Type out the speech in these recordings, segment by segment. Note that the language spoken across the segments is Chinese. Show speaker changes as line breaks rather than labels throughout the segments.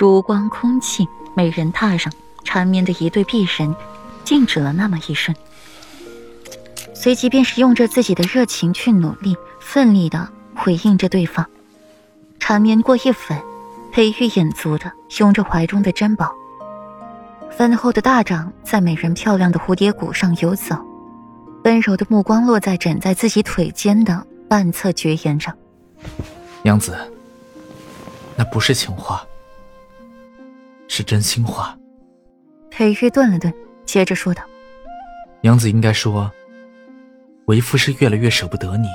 烛光空气，美人榻上缠绵的一对璧人，静止了那么一瞬，随即便是用着自己的热情去努力，奋力的回应着对方。缠绵过一吻，裴玉眼足的拥着怀中的珍宝，粉厚的大掌在美人漂亮的蝴蝶骨上游走，温柔的目光落在枕在自己腿间的半侧绝颜上。
娘子，那不是情话。是真心话。
裴玉顿了顿，接着说道：“
娘子应该说，为夫是越来越舍不得你，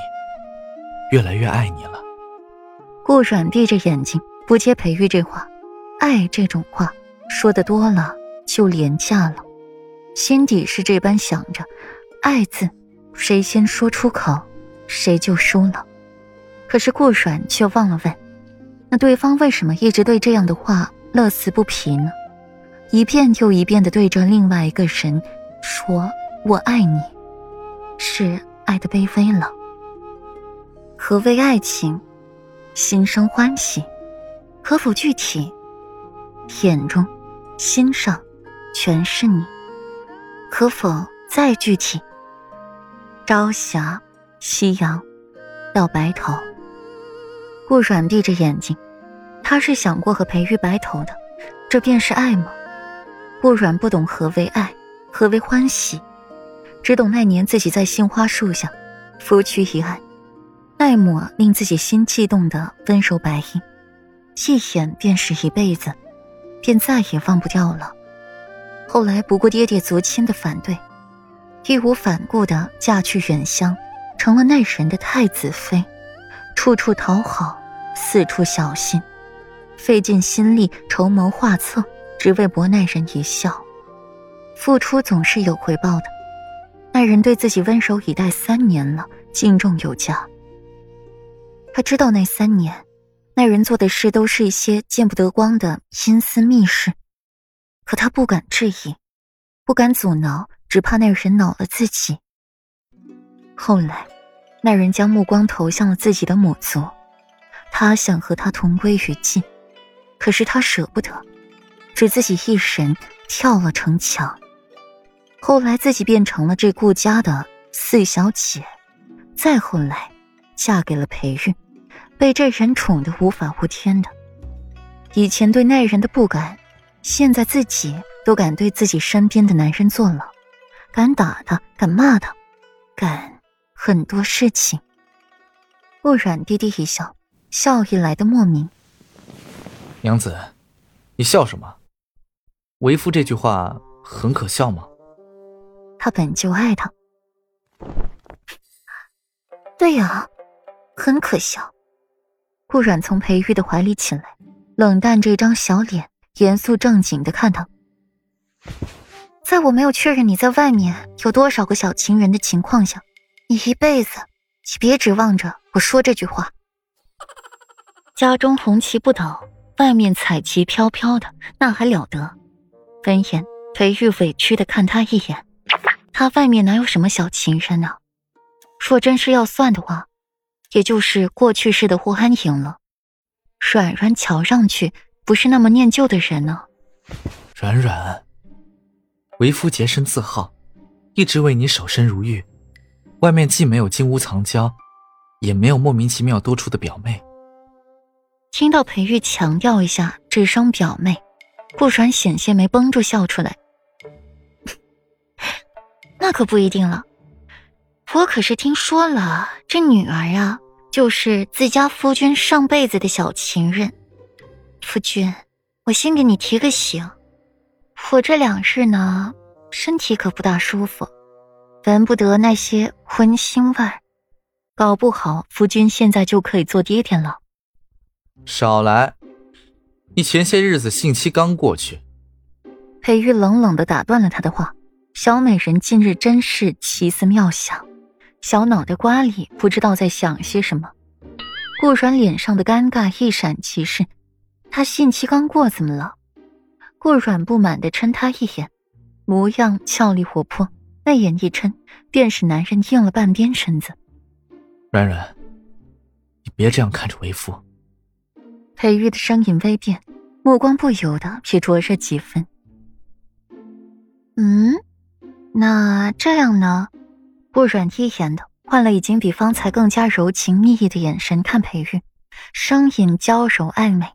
越来越爱你了。”
顾软闭着眼睛，不接裴玉这话。爱这种话说的多了就廉价了，心底是这般想着。爱字，谁先说出口，谁就输了。可是顾软却忘了问，那对方为什么一直对这样的话？乐此不疲呢，一遍又一遍的对着另外一个人说“我爱你”，是爱的卑微了。何谓爱情？心生欢喜，可否具体？眼中、心上全是你，可否再具体？朝霞、夕阳，到白头。顾软闭着眼睛。他是想过和裴玉白头的，这便是爱吗？顾软不懂何为爱，何为欢喜，只懂那年自己在杏花树下，拂去一爱，那抹令自己心悸动的温柔白衣，一眼便是一辈子，便再也忘不掉了。后来不顾爹爹族亲的反对，义无反顾的嫁去远乡，成了那人的太子妃，处处讨好，四处小心。费尽心力筹谋画策，只为博那人一笑。付出总是有回报的。那人对自己温柔以待三年了，敬重有加。他知道那三年，那人做的事都是一些见不得光的阴私密事，可他不敢质疑，不敢阻挠，只怕那人恼了自己。后来，那人将目光投向了自己的母族，他想和他同归于尽。可是他舍不得，只自己一人跳了城墙。后来自己变成了这顾家的四小姐，再后来，嫁给了裴玉，被这人宠得无法无天的。以前对那人的不敢，现在自己都敢对自己身边的男人做了，敢打他，敢骂他，敢很多事情。顾软低低一笑，笑意来的莫名。
娘子，你笑什么？为夫这句话很可笑吗？
他本就爱他。对呀，很可笑。顾软从裴玉的怀里起来，冷淡这张小脸，严肃正经的看他。在我没有确认你在外面有多少个小情人的情况下，你一辈子也别指望着我说这句话。家中红旗不倒。外面彩旗飘飘的，那还了得？闻言，裴玉委屈的看他一眼。他外面哪有什么小情人呢？若真是要算的话，也就是过去式的霍安影了。软软瞧上去不是那么念旧的人呢。
软软，为夫洁身自好，一直为你守身如玉。外面既没有金屋藏娇，也没有莫名其妙多出的表妹。
听到裴玉强调一下这双表妹，顾软险些没绷住笑出来。那可不一定了，我可是听说了，这女儿啊，就是自家夫君上辈子的小情人。夫君，我先给你提个醒，我这两日呢，身体可不大舒服，闻不得那些荤腥味儿，搞不好夫君现在就可以做爹爹了。
少来！你前些日子性期刚过去。
裴玉冷冷的打断了他的话。小美人近日真是奇思妙想，小脑袋瓜里不知道在想些什么。顾软脸上的尴尬一闪即逝。他性期刚过，怎么了？顾软不满的嗔他一眼，模样俏丽活泼，媚眼一嗔，便是男人硬了半边身子。
软软，你别这样看着为夫。
裴玉的声音微变，目光不由得撇着实几分。嗯，那这样呢？顾软一眼的换了已经比方才更加柔情蜜意的眼神看裴玉，声音娇柔暧昧，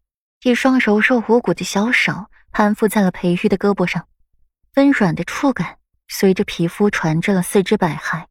一双柔弱无骨的小手攀附在了裴玉的胳膊上，温软的触感随着皮肤传至了四肢百骸，